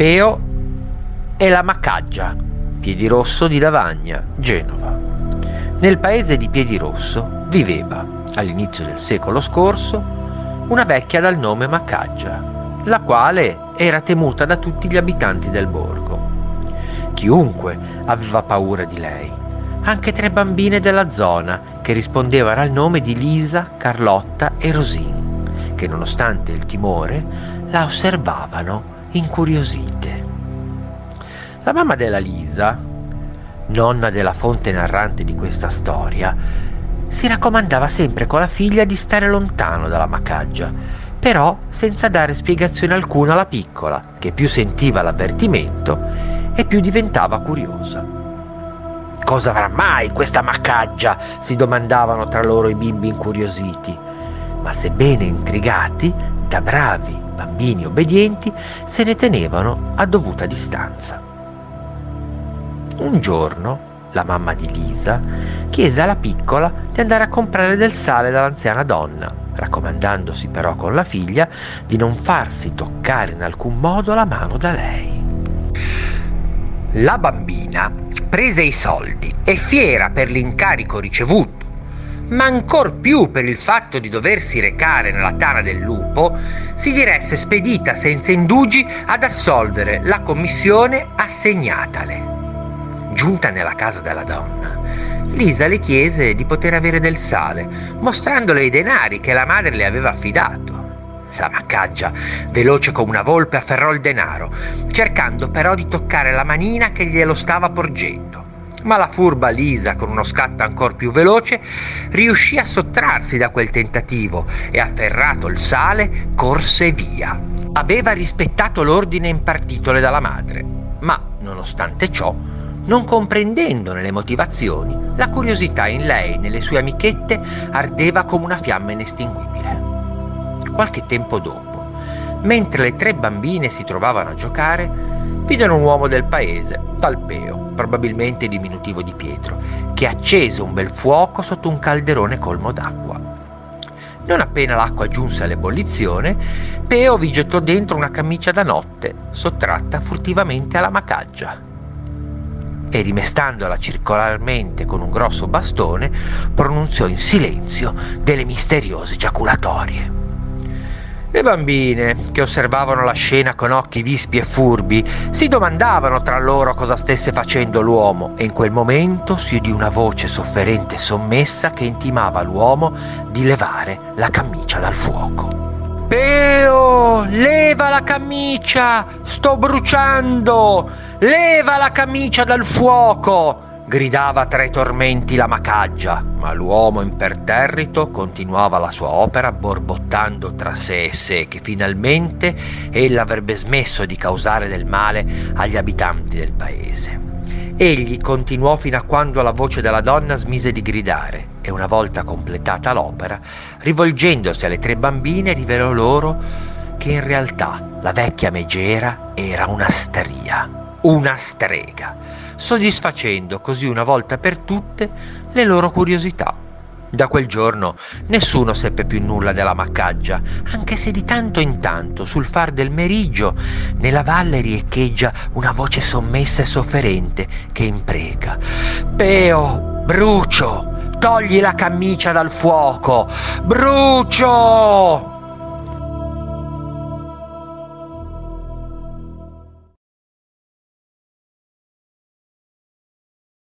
Peo e la Macaggia, Piedirosso di Lavagna, Genova. Nel paese di Piedirosso viveva, all'inizio del secolo scorso, una vecchia dal nome Macaggia, la quale era temuta da tutti gli abitanti del borgo. Chiunque aveva paura di lei, anche tre bambine della zona che rispondevano al nome di Lisa, Carlotta e Rosin, che nonostante il timore la osservavano incuriosite. La mamma della Lisa, nonna della fonte narrante di questa storia, si raccomandava sempre con la figlia di stare lontano dalla macaggia, però senza dare spiegazione alcuna alla piccola, che più sentiva l'avvertimento e più diventava curiosa. Cosa avrà mai questa macaggia? si domandavano tra loro i bimbi incuriositi, ma sebbene intrigati, da bravi bambini obbedienti se ne tenevano a dovuta distanza. Un giorno la mamma di Lisa chiese alla piccola di andare a comprare del sale dall'anziana donna, raccomandandosi però con la figlia di non farsi toccare in alcun modo la mano da lei. La bambina prese i soldi e fiera per l'incarico ricevuto ma ancor più per il fatto di doversi recare nella tana del lupo, si diresse spedita senza indugi ad assolvere la commissione assegnatale. Giunta nella casa della donna, Lisa le chiese di poter avere del sale, mostrandole i denari che la madre le aveva affidato. La maccaggia, veloce come una volpe, afferrò il denaro, cercando però di toccare la manina che glielo stava porgendo ma la furba Lisa, con uno scatto ancora più veloce, riuscì a sottrarsi da quel tentativo e, afferrato il sale, corse via. Aveva rispettato l'ordine impartitole dalla madre, ma, nonostante ciò, non comprendendone le motivazioni, la curiosità in lei e nelle sue amichette ardeva come una fiamma inestinguibile. Qualche tempo dopo, mentre le tre bambine si trovavano a giocare, videro un uomo del paese, Talpeo, probabilmente diminutivo di Pietro, che accese un bel fuoco sotto un calderone colmo d'acqua. Non appena l'acqua giunse all'ebollizione, Peo vi gettò dentro una camicia da notte, sottratta furtivamente alla macaggia. E rimestandola circolarmente con un grosso bastone, pronunziò in silenzio delle misteriose giaculatorie. Le bambine, che osservavano la scena con occhi vispi e furbi, si domandavano tra loro cosa stesse facendo l'uomo e in quel momento si udì una voce sofferente e sommessa che intimava all'uomo di levare la camicia dal fuoco. Peo, leva la camicia! Sto bruciando! Leva la camicia dal fuoco! Gridava tra i tormenti la macaggia, ma l'uomo imperterrito continuava la sua opera borbottando tra sé e sé che finalmente ella avrebbe smesso di causare del male agli abitanti del paese. Egli continuò fino a quando la voce della donna smise di gridare e una volta completata l'opera, rivolgendosi alle tre bambine, rivelò loro che in realtà la vecchia megera era una stria una strega, soddisfacendo così una volta per tutte le loro curiosità. Da quel giorno nessuno seppe più nulla della maccaggia, anche se di tanto in tanto sul far del meriggio nella valle riecheggia una voce sommessa e sofferente che impreca. Peo, brucio, togli la camicia dal fuoco, brucio!